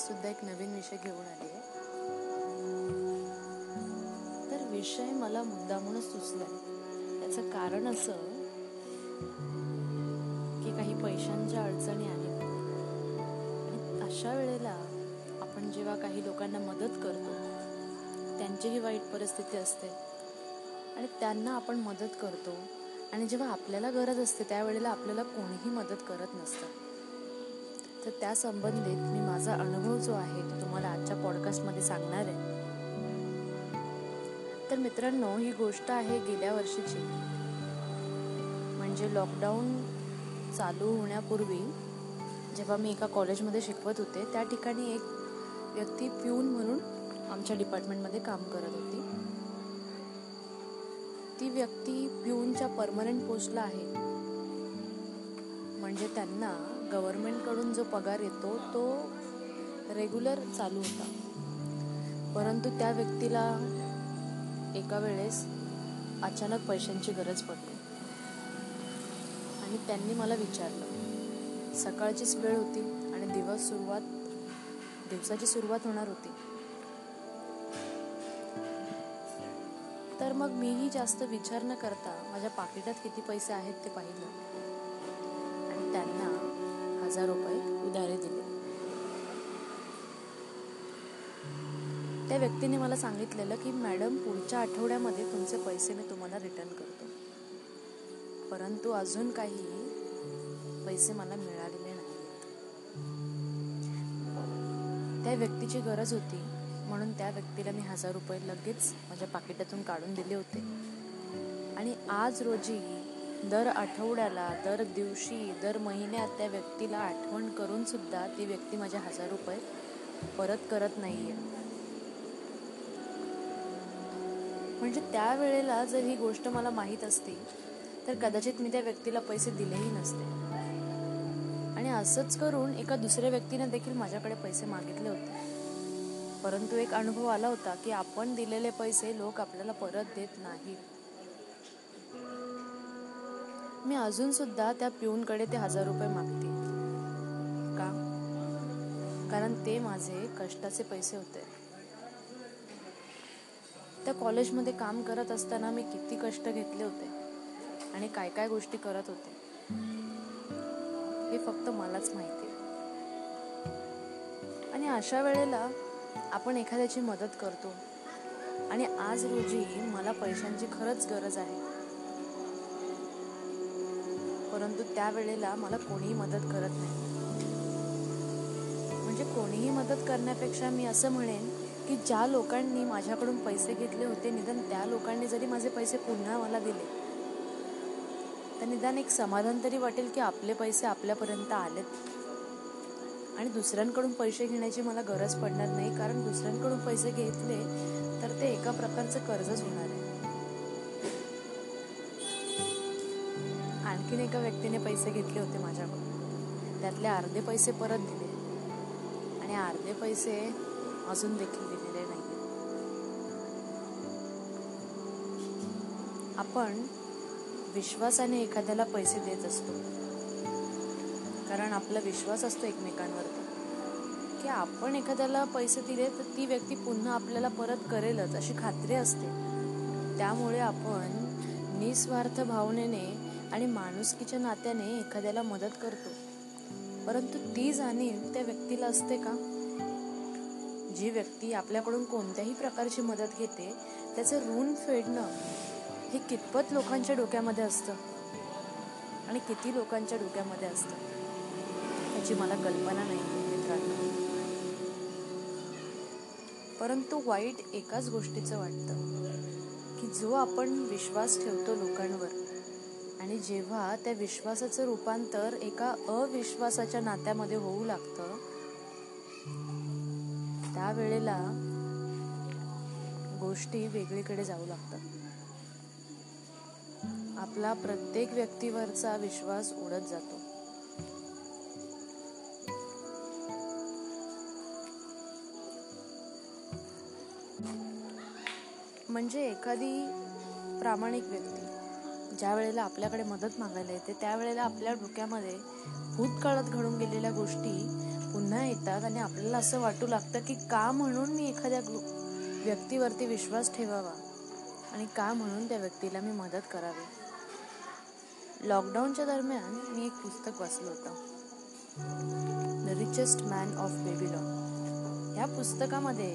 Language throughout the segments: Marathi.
सुद्धा एक नवीन विषय घेऊन आली आहे. तर विषय मला मुद्दामूनच सुचलाय. त्याचं कारण असं की काही पैशांच्या अडचणी आल्या. आणि अशा वेळेला आपण जेव्हा काही लोकांना मदत करतो त्यांचीही वाईट परिस्थिती असते. आणि त्यांना आपण मदत करतो. आणि जेव्हा आपल्याला गरज असते त्यावेळेला आपल्याला कोणीही मदत करत नसतं. तर त्या संबंधित मी माझा अनुभव जो आहे तो तुम्हाला आजच्या पॉडकास्टमध्ये सांगणार आहे. तर मित्रांनो ही गोष्ट आहे गेल्या वर्षीची. म्हणजे लॉकडाऊन चालू होण्यापूर्वी जेव्हा मी एका कॉलेजमध्ये शिकवत होते त्या ठिकाणी एक व्यक्ती प्यून म्हणून आमच्या डिपार्टमेंटमध्ये काम करत होती. ती व्यक्ती प्यूनच्या परमनंट पोस्टला आहे. म्हणजे त्यांना गव्हर्नमेंटकडून जो पगार येतो तो रेग्युलर चालू होता. परंतु त्या व्यक्तीला एका वेळेस अचानक पैशांची गरज पडली. आणि त्यांनी मला विचारलं सकाळचीच वेळ होती आणि दिवस सुरुवात दिवसाची सुरुवात होणार होती. तर मग मीही जास्त विचार न करता माझ्या पाकिटात किती पैसे आहेत ते पाहिलं. हजार रुपये उधारे दिले. त्या व्यक्तीने मला सांगितलेलं की मॅडम पुढच्या आठवड्यामध्ये तुमचे पैसे मी तुम्हाला रिटर्न करतो. परंतु अजून काही पैसे मला मिळालेले नाहीत. त्या व्यक्तीची गरज होती म्हणून त्या व्यक्तीला मी हजार रुपये लगेच माझ्या पाकिटातून काढून दिले होते. आणि आज रोजी दर आठवड्याला दर दिवशी दर महिन्यात त्या व्यक्तीला आठवण करून सुद्धा ती व्यक्ती माझे हजार रुपये परत करत नाहीये. म्हणजे त्यावेळेला जर ही गोष्ट मला माहीत असती तर कदाचित मी त्या व्यक्तीला पैसे दिलेही नसते. आणि असंच करून एका दुसऱ्या व्यक्तीने देखील माझ्याकडे पैसे मागितले होते. परंतु एक अनुभव आला होता की आपण दिलेले पैसे लोक आपल्याला परत देत नाहीत. मी अजून सुद्धा त्या पिऊनकडे ते हजार रुपये मागते. का? कारण ते माझे कष्टाचे पैसे होते. त्या कॉलेजमध्ये काम करत असताना मी किती कष्ट घेतले होते आणि काय काय गोष्टी करत होते. हे फक्त मलाच माहिती आणि अशा वेळेला आपण एखाद्याची मदत करतो. आणि आज रोजी मला पैशांची खरंच गरज आहे. परंतु त्यावेळेला मला कोणीही मदत करत नाही. म्हणजे कोणीही मदत करण्यापेक्षा मी असं म्हणेन की ज्या लोकांनी माझ्याकडून पैसे घेतले होते निदान त्या लोकांनी जरी माझे पैसे पुन्हा मला दिले तर निदान एक समाधान तरी वाटेल की आपले पैसे आपल्यापर्यंत आलेत. आणि दुसऱ्यांकडून पैसे घेण्याची मला गरज पडणार नाही कारण दुसऱ्यांकडून पैसे घेतले तर ते एका प्रकारचं कर्जच होणार आहे. आणखीन एका व्यक्तीने पैसे घेतले होते माझ्याकडून. त्यातले अर्धे पैसे परत दिले. आणि अर्धे पैसे अजून देखील दिलेले नाही आपण विश्वासाने एखाद्याला पैसे देत असतो. कारण आपला विश्वास असतो एकमेकांवरती. की आपण एखाद्याला पैसे दिले तर ती व्यक्ती पुन्हा आपल्याला परत करेलच अशी खात्री असते. त्यामुळे आपण निस्वार्थ भावनेने आणि माणुसकीच्या नात्याने एखाद्याला मदत करतो. परंतु ती जाणीव त्या व्यक्तीला असते का? जी व्यक्ती आपल्याकडून कोणत्याही प्रकारची मदत घेते त्याचं ऋण फेडणं हे कितपत लोकांच्या डोक्यामध्ये असतं? आणि किती लोकांच्या डोक्यामध्ये असतं? याची मला कल्पना नाही मित्रांनो. परंतु वाईट एकाच गोष्टीचं वाटतं की जो आपण विश्वास ठेवतो लोकांवर आणि जेव्हा त्या विश्वासाचं रूपांतर एका अविश्वासाच्या नात्यामध्ये होऊ लागतं त्यावेळेला गोष्टी वेगळीकडे जाऊ लागतात. आपला प्रत्येक व्यक्तीवरचा विश्वास उडत जातो. म्हणजे एखादी प्रामाणिक व्यक्ती ज्या वेळेला आपल्याकडे मदत मागायला येते त्यावेळेला आपल्या डोक्यामध्ये भूतकाळात घडून गेलेल्या गोष्टी पुन्हा येतात आणि आपल्याला असं वाटू लागतं की का म्हणून मी एखाद्या व्यक्तीवरती विश्वास ठेवावा आणि का म्हणून त्या व्यक्तीला मी मदत करावी? लॉकडाऊनच्या दरम्यान मी एक पुस्तक वाचलं होतं. The richest man of Babylon या पुस्तकामध्ये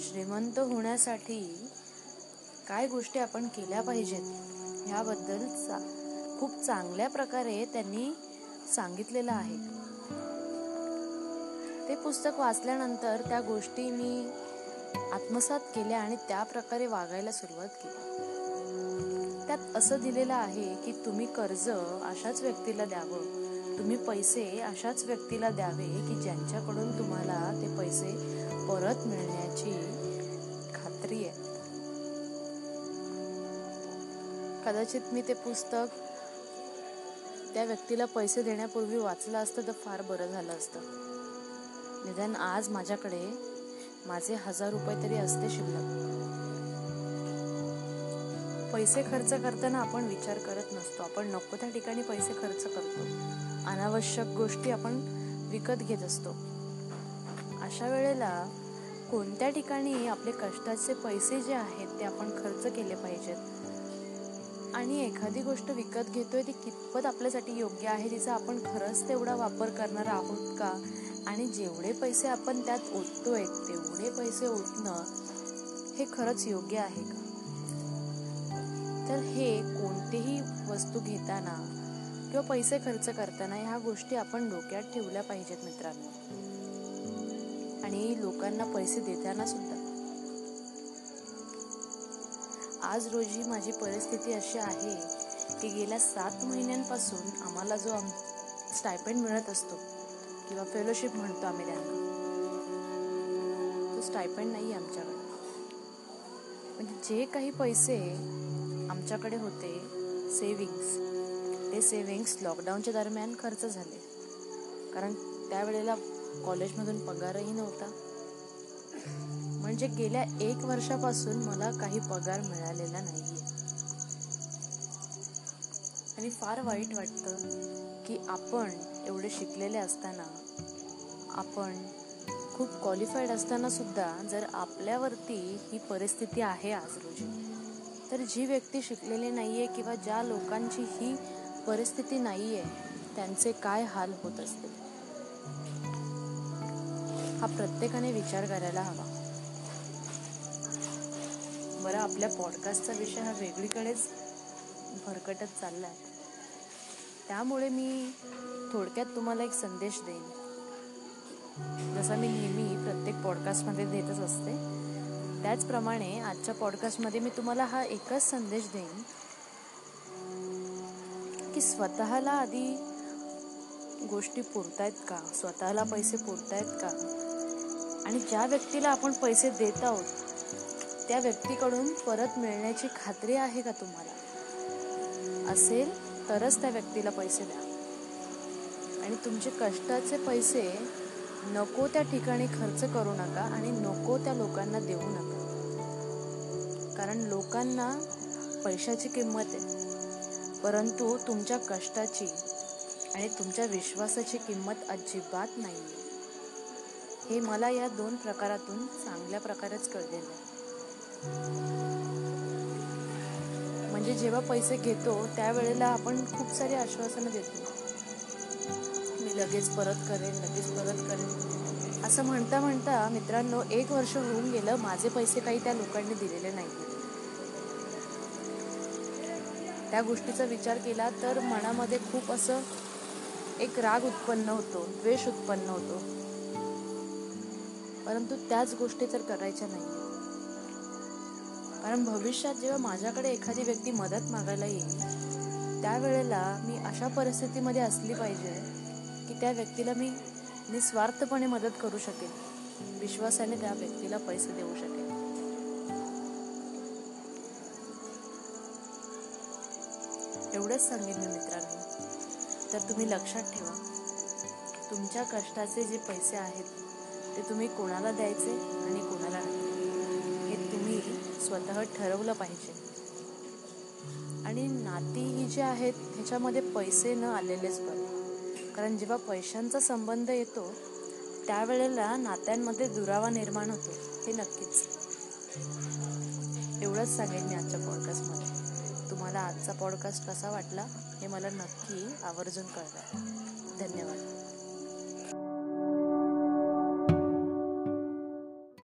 श्रीमंत होण्यासाठी काय गोष्टी आपण केल्या पाहिजेत? ह्याबद्दल खूप चांगल्या प्रकारे त्यांनी सांगितलेलं आहे. ते पुस्तक वाचल्यानंतर त्या गोष्टी मी आत्मसात केल्या आणि त्या प्रकारे वागायला सुरुवात केली. त्यात असं दिलेलं आहे की तुम्ही कर्ज अशाच व्यक्तीला द्यावं तुम्ही पैसे अशाच व्यक्तीला द्यावे की ज्यांच्याकडून तुम्हाला ते पैसे परत मिळण्याची खात्री आहे. कदाचित मी ते पुस्तक त्या व्यक्तीला पैसे देण्यापूर्वी वाचलं असतं तर फार बरं झालं असतं. निदान आज माझ्याकडे माझे हजार रुपये तरी असते शिल्लक. पैसे खर्च करताना आपण विचार करत नसतो. आपण नको त्या ठिकाणी पैसे खर्च करतो. अनावश्यक गोष्टी आपण विकत घेत असतो. अशा वेळेला कोणत्या ठिकाणी आपले कष्टाचे पैसे जे आहेत ते आपण खर्च केले पाहिजेत? आणि एखादी गोष्ट विकत घेतोय ती कितपत आपल्यासाठी योग्य आहे तिचा आपण खरंच तेवढा वापर करणार आहोत का? आणि जेवढे पैसे आपण त्यात ओततोय तेवढे पैसे ओतणं हे खरंच योग्य आहे का? तर हे कोणतेही वस्तू घेताना किंवा पैसे खर्च करताना ह्या गोष्टी आपण डोक्यात ठेवल्या पाहिजेत मित्रांनो. आणि लोकांना पैसे देताना सुद्धा. आज रोजी माझी परिस्थिती अशी आहे की गेल्या सात महिन्यांपासून आम्हाला जो स्टायपेंड मिळत असतो किंवा फेलोशिप म्हणतो आम्ही त्यांना तो स्टायपेंड नाही आहे आमच्याकडे. म्हणजे जे काही पैसे आमच्याकडे होते सेविंग्स ते सेविंग्स लॉकडाऊनच्या दरम्यान खर्च झाले. कारण त्यावेळेला कॉलेजमधून पगारही नव्हता. म्हणजे गेल्या एक वर्षापासून मला काही पगार मिळालेला नाहीये. आणि फार वाईट वाटतं की आपण एवढे शिकलेले असताना आपण खूप क्वालिफाईड असताना सुद्धा जर आपल्यावरती ही परिस्थिती आहे आज रोजी तर जी व्यक्ती शिकलेली नाहीये किंवा ज्या लोकांची ही परिस्थिती नाहीये त्यांचे काय हाल होत असतील? हा प्रत्येकाने विचार करायला हवा. बरं आपल्या पॉडकास्टचा विषय हा वेगळीकडेच भरकटत चाललाय. त्यामुळे मी थोडक्यात तुम्हाला एक संदेश देईन. जसा मी नेहमी प्रत्येक पॉडकास्टमध्ये देतच असते त्याचप्रमाणे आजच्या पॉडकास्टमध्ये मी तुम्हाला हा एकच संदेश देईन की स्वतःला आधी गोष्टी पुरतायत का? स्वतःला पैसे पुरतायत का? आणि ज्या व्यक्तीला आपण पैसे देत आहोत त्या व्यक्तीकडून परत मिळण्याची खात्री आहे का तुम्हाला? असेल तरच त्या व्यक्तीला पैसे द्या. आणि तुमचे कष्टाचे पैसे नको त्या ठिकाणी खर्च करू नका आणि नको त्या लोकांना देऊ नका. कारण लोकांना पैशाची किंमत आहे. परंतु तुमच्या कष्टाची आणि तुमच्या विश्वासाची किंमत अजिबात नाही हे मला या दोन प्रकारातून चांगल्या प्रकारेच कळलेलं आहे. म्हणजे जेव्हा पैसे घेतो त्यावेळेला आपण खूप सारी आश्वासनं देतो. मी लगेच परत करेन लगेच परत करेन. असं म्हणता म्हणता मित्रांनो एक वर्ष होऊन गेलं माझे पैसे काही त्या लोकांनी दिलेले नाही. त्या गोष्टीचा विचार केला तर मनामध्ये खूप असं एक राग उत्पन्न होतो द्वेष उत्पन्न होतो. परंतु त्याच गोष्टी तर करायच्या नाही कारण भविष्यात जेव्हा माझ्याकडे एखादी व्यक्ती मदत मागायला येईल त्यावेळेला मी अशा परिस्थितीमध्ये असली पाहिजे की त्या व्यक्तीला मी निस्वार्थपणे मदत करू शकेन. विश्वासाने त्या व्यक्तीला पैसे देऊ शकेन. एवढंच सांगेन मी मित्रांनो. तर तुम्ही लक्षात ठेवा तुमच्या कष्टाचे जे पैसे आहेत ते तुम्ही कोणाला द्यायचे आणि कोणाला नाही. स्वतः ठरवलं पाहिजे. आणि नाती ही जी आहेत ह्याच्यामध्ये पैसे न आलेलेच बरं कारण जेव्हा पैशांचा संबंध येतो त्यावेळेला नात्यांमध्ये दुरावा निर्माण होतो हे नक्कीच. एवढंच सांगेन मी आजच्या पॉडकास्टमध्ये तुम्हाला आजचा पॉडकास्ट कसा वाटला हे मला नक्की आवर्जून कळवा. धन्यवाद.